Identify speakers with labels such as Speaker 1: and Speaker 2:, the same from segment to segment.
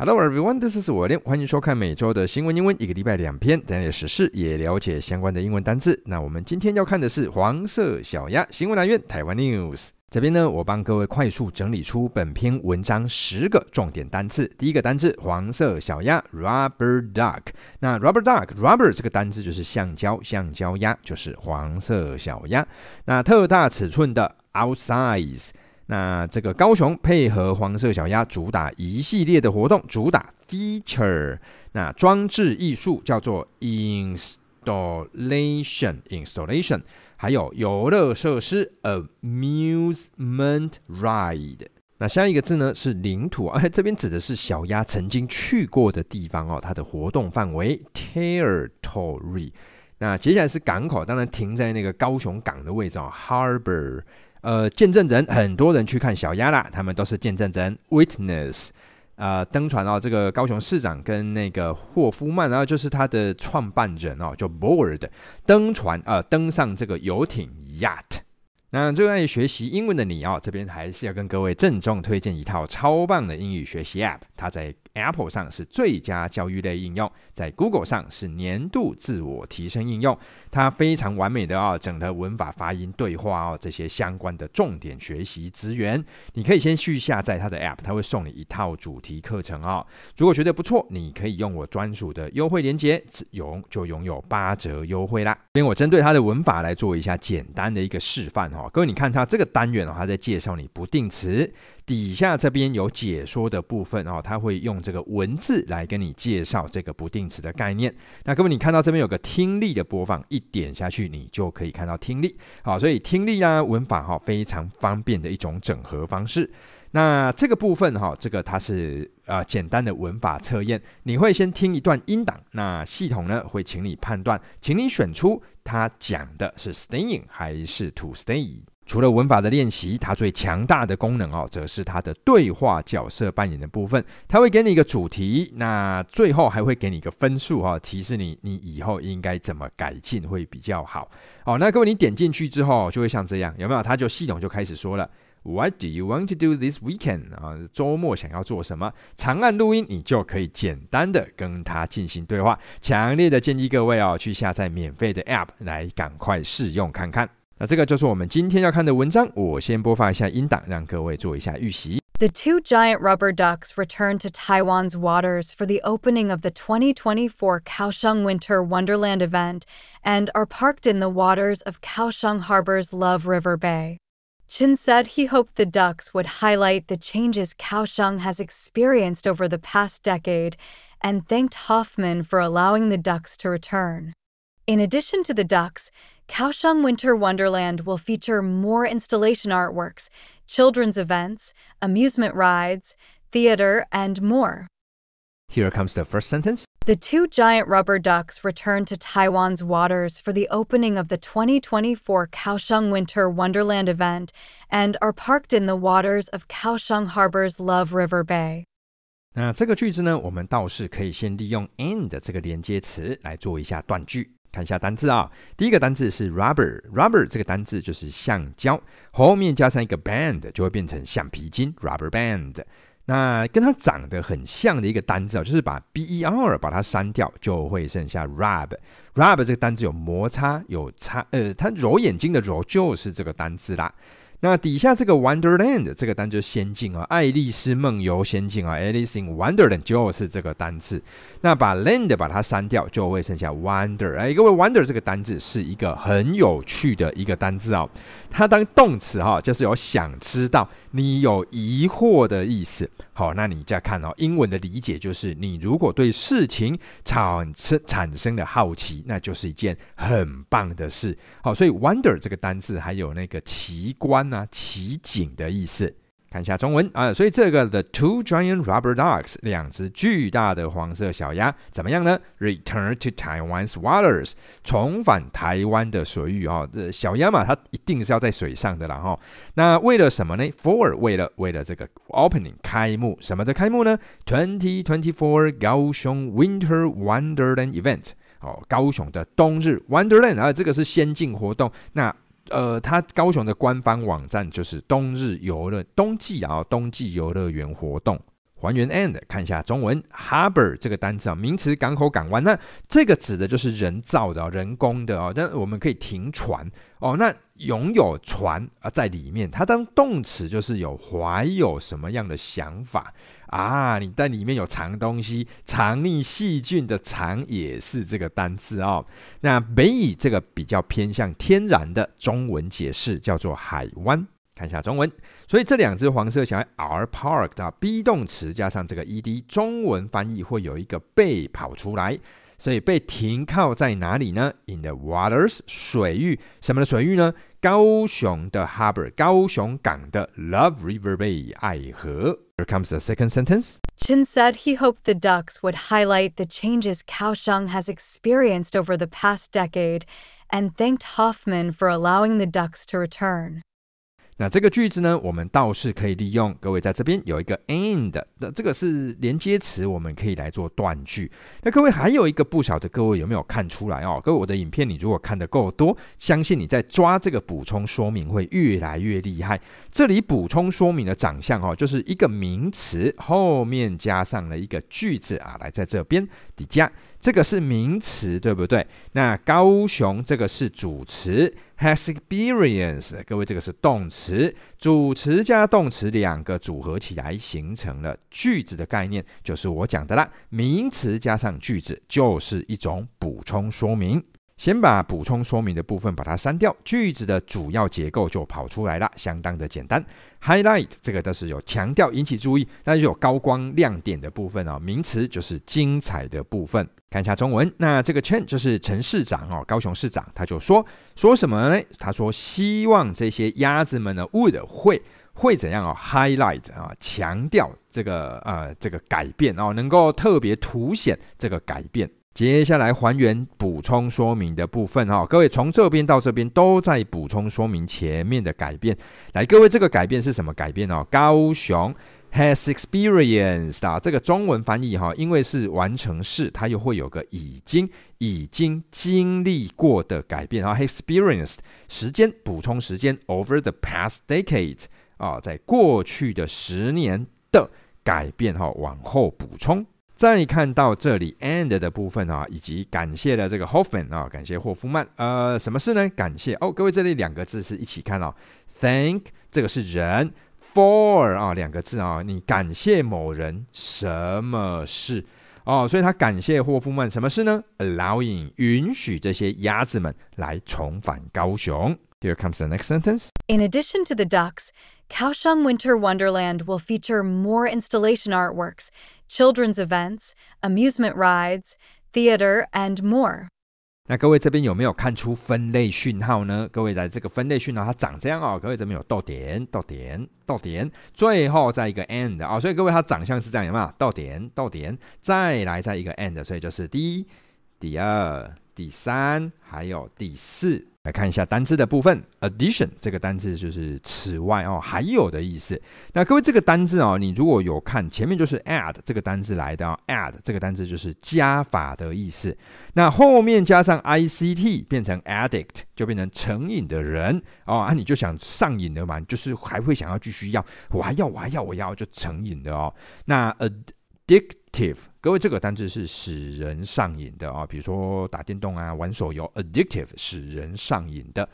Speaker 1: Hello everyone, this is 我练，欢迎收看每周的新闻英文，一个礼拜两篇，了解时事，也了解相关的英文单字。那我们今天要看的是黄色小鸭新闻来源台湾 News。这边呢，我帮各位快速整理出本篇文章十个重点单字。第一个单字黄色小鸭 rubber duck。那 rubber duck rubber 这个单字就是橡胶，橡胶鸭就是黄色小鸭。那特大尺寸的 outsize。那这个高雄配合黄色小鸭主打一系列的活动，主打 feature。那装置艺术叫做 installation，installation，还有游乐设施 amusement ride。那下一个字呢是领土，哎，这边指的是小鸭曾经去过的地方哦，它的活动范围 territory。那接下来是港口，当然停在那个高雄港的位置哦，harbor。呃，见证人很多人去看小鸭啦，他们都是见证人 （witness）。呃，登船哦，这个高雄市长跟那个霍夫曼，然后就是他的创办人哦，叫 board 登船呃，登上这个游艇 yacht。那热爱学习英文的你哦，这边还是要跟各位郑重推荐一套超棒的英语学习 App，它在 Apple 上是最佳教育类应用，在 Google 上是年度自我提升应用。它非常完美的哦，整合文法、发音、对话哦这些相关的重点学习资源。你可以先去下载它的 App，它会送你一套主题课程哦。如果觉得不错，你可以用我专属的优惠链接，有就拥有八折优惠啦。因为我针对它的文法来做一下简单的一个示范哦。各位，你看它这个单元哦，它在介绍你不定词。底下这边有解说的部分哦，他会用这个文字来跟你介绍这个不定词的概念。那各位，你看到这边有个听力的播放，一点下去你就可以看到听力。好，所以听力啊，文法哈，非常方便的一种整合方式。那这个部分哈，这个它是呃简单的文法测验，你会先听一段音档，那系统呢会请你判断，请你选出它讲的是 staying 还是 to stay。除了文法的练习，它最强大的功能哦，则是它的对话角色扮演的部分。它会给你一个主题，那最后还会给你一个分数哈，提示你你以后应该怎么改进会比较好。好，那各位你点进去之后，就会像这样，有没有？它就系统就开始说了，What do you want to do this weekend？啊，周末想要做什么？长按录音，你就可以简单的跟它进行对话。强烈的建议各位哦，去下载免费的 App 来赶快试用看看。那这个就是我们今天要看的文章。我先播放一下音档，让各位做一下预习。
Speaker 2: The two giant rubber ducks return to Taiwan's waters for the opening of the 2024 Kaohsiung Winter Wonderland event and are parked in the waters of Kaohsiung Harbor's Love River Bay. Chen said he hoped the ducks would highlight the changes Kaohsiung has experienced over the past decade and thanked Hoffman for allowing the ducks to return. In addition to the ducks, Kaohsiung Winter Wonderland will feature more installation artworks, children's events, amusement rides, theater, and more.
Speaker 1: Here comes the first sentence.
Speaker 2: The two giant rubber ducks return to Taiwan's waters for the opening of the 2024 Kaohsiung Winter Wonderland event and are parked in the waters of Kaohsiung Harbor's Love River Bay.
Speaker 1: 那这个句子呢，我们倒是可以先利用 and 这个连接词来做一下断句。 看一下单字啊、第一个单字是 rubber，rubber 这个单字就是橡胶，后面加上一个 band 就会变成橡皮筋，rubber band。那跟它长得很像的一个单字啊，就是把 ber 把它删掉，就会剩下 rub。rub 这个单字有摩擦，有擦，呃，它揉眼睛的揉就是这个单字啦。那底下这个 Wonderland 这个单就是仙境啊，爱丽丝梦游仙境啊，Alice in Wonderland 就是这个单字。那把 land 把它删掉，就会剩下 wonder。哎，各位，wonder 这个单字是一个很有趣的一个单字哦。它当动词哈，就是有想知道、你有疑惑的意思。好，那你再看哦，英文的理解就是你如果对事情产生产生的好奇，那就是一件很棒的事。好，所以 wonder 这个单字还有那个奇观啊、奇景的意思。看一下中文啊，所以这个 The two giant rubber ducks 两只巨大的黄色小鸭怎么样呢？Return to Taiwan's waters 重返台湾的水域啊，这小鸭嘛，它一定是要在水上的啦哈。那为了什么呢？For 为了为了这个 opening 开幕什么的开幕呢？Twenty Twenty Four 高雄 Winter Wonderland Event 哦，高雄的冬日 Wonderland 啊，这个是先进活动那。呃，它高雄的官方网站就是冬日游乐冬季啊，冬季游乐园活动。还原 and 看一下中文 harbor 这个单词啊，名词港口港湾，那这个指的就是人造的、人工的哦。但我们可以停船哦，那拥有船啊在里面，它当动词就是有怀有什么样的想法啊？你在里面有藏东西，藏匿细菌的藏也是这个单词哦。那北以这个比较偏向天然的中文解释叫做海湾。看一下中文，所以这两只黄色小孩 are parked 啊，be 动词加上这个 ed，中文翻译会有一个被跑出来，所以被停靠在哪里呢？In the waters 水域，什么的水域呢？高雄的 harbor，高雄港的 Love River Bay 爱河。Here comes the second sentence.
Speaker 2: Chin said he hoped the Ducks would highlight the changes Kaohsiung has experienced over the past decade, and thanked Hoffman for allowing the Ducks to return.
Speaker 1: 那这个句子呢，我们倒是可以利用。各位在这边有一个 and，那这个是连接词，我们可以来做断句。那各位还有一个不晓得各位有没有看出来哦？各位我的影片你如果看得够多，相信你在抓这个补充说明会越来越厉害。这里补充说明的长相哦，就是一个名词后面加上了一个句子啊，来在这边底加。这个是名词，对不对？那高雄这个是主词，has experience，。各位，这个是动词，主词加动词两个组合起来形成了句子的概念，就是我讲的啦。名词加上句子就是一种补充说明。先把补充说明的部分把它删掉，句子的主要结构就跑出来了，相当的简单。Highlight 这个都是有强调、引起注意，那就有高光亮点的部分哦。名词就是精彩的部分。看一下中文，那这个 Chen 就是陈市长哦，高雄市长，他就说说什么呢？他说希望这些鸭子们呢，would 会会怎样哦？Highlight 啊，强调这个呃这个改变哦，能够特别凸显这个改变。接下来还原补充说明的部分哈，各位从这边到这边都在补充说明前面的改变。来，各位这个改变是什么改变哦？高雄 has experienced 啊，这个中文翻译哈，因为是完成式，它又会有个已经已经经历过的改变啊。experienced 时间补充时间 over the past decade 啊，在过去的十年的改变哈，往后补充。再看到这里，and 的部分啊，以及感谢了这个 Hoffman 啊，感谢霍夫曼。呃，什么事呢？感谢哦，各位这里两个字是一起看哦。Thank 这个是人，for 啊两个字啊，你感谢某人什么事哦？所以他感谢霍夫曼什么事呢？Allowing 允许这些鸭子们来重返高雄。Here comes the next sentence.
Speaker 2: In addition to the ducks, Kaohsiung Winter Wonderland will feature more installation artworks. Children's events, amusement rides, theater, and more.
Speaker 1: 那各位这边有没有看出分类讯号呢？各位来这个分类讯号，它长这样哦。各位这边有逗点、逗点、逗点，最后再一个 and 啊、哦。所以各位它长相是这样，有没有？逗点、逗点，再来再一个 and，所以就是第一、第二、第三，还有第四。 来看一下单字的部分，addition 这个单字就是此外哦，还有的意思。那各位这个单字哦，你如果有看前面就是 add 这个单字来的哦，add 这个单字就是加法的意思。那后面加上 ict 变成 addict 就变成成瘾的人哦，啊你就想上瘾的嘛，就是还会想要继续要，我还要我还要我要就成瘾的哦。那呃 addictive 各位，这个单字是使人上瘾的啊，比如说打电动啊、玩手游，addictive 使人上瘾的。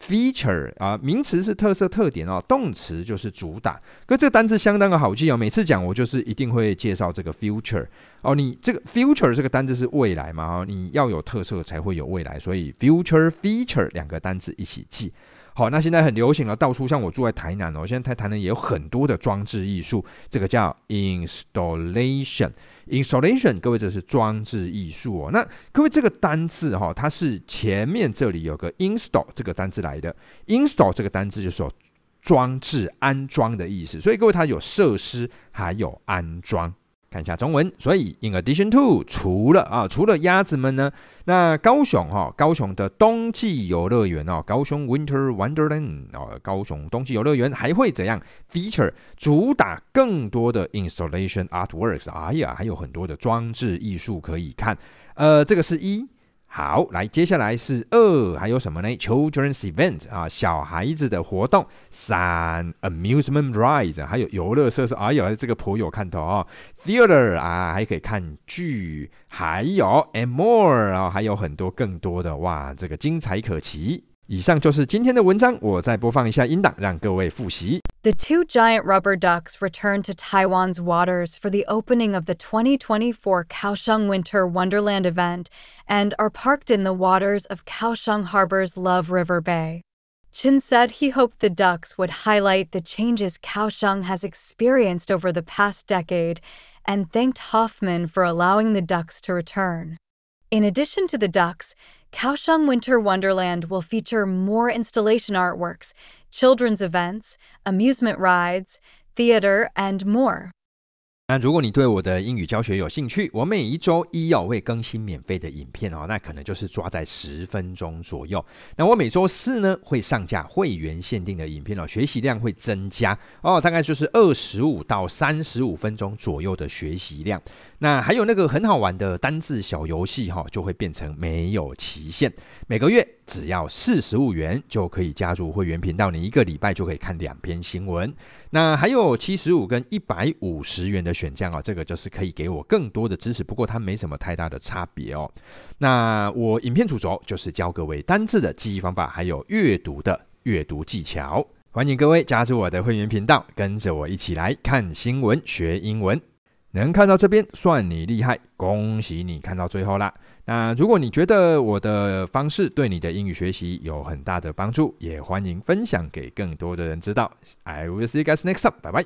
Speaker 1: feature 啊，名词是特色、特点哦，动词就是主打。可这个单字相当的好记哦，每次讲我就是一定会介绍这个 future 哦。你这个 future 这个单字是未来嘛？哦，你要有特色才会有未来，所以 future feature 两个单字一起记。好，那现在很流行了，到处像我住在台南哦，现在台南也有很多的装置艺术，这个叫 installation。installation，各位这是装置艺术哦。那各位这个单字哈、哦，它是前面这里有个 install 这个单字来的，install 这个单字就是装置安装的意思，所以各位它有设施还有安装。看一下中文，所以 in addition to 除了啊，除了鸭子们呢，那高雄哈、哦，高雄的冬季游乐园哦，高雄 Winter Wonderland 哦，高雄冬季游乐园还会怎样？feature 主打更多的 installation artworks，哎呀，还有很多的装置艺术可以看，呃，这个是一。好，来，接下来是二，还有什么呢？Children's event 啊，小孩子的活动。三，amusement rides，还有游乐设施。哎呦，这个颇有看头哦。Theater 啊，还可以看剧，还有 and more 啊，还有很多更多的哇，这个精彩可期。以上就是今天的文章，我再播放一下音档，让各位复习。
Speaker 2: The two giant rubber ducks returned to Taiwan's waters for the opening of the 2024 Kaohsiung Winter Wonderland event and are parked in the waters of Kaohsiung Harbor's Love River Bay. Chen said he hoped the ducks would highlight the changes Kaohsiung has experienced over the past decade and thanked Hoffman for allowing the ducks to return. In addition to the ducks, Kaohsiung Winter Wonderland will feature more installation artworks, children's events, amusement rides, theater, and more.
Speaker 1: 那如果你对我的英语教学有兴趣，我每一周一要会更新免费的影片哦，那可能就是抓在十分钟左右。那我每周四呢会上架会员限定的影片哦，学习量会增加哦，大概就是二十五到三十五分钟左右的学习量。那还有那个很好玩的单字小游戏哈，就会变成没有期限，每个月只要四十五元就可以加入会员频道，你一个礼拜就可以看两篇新闻。那还有七十五跟一百五十元的选项哦，这个就是可以给我更多的支持，不过它没什么太大的差别哦。那我影片主轴就是教各位单字的记忆方法，还有阅读的阅读技巧。欢迎各位加入我的会员频道，跟着我一起来看新闻学英文。能看到这边算你厉害，恭喜你看到最后啦。那如果你觉得我的方式对你的英语学习有很大的帮助，也欢迎分享给更多的人知道。I will see you guys next time，拜拜。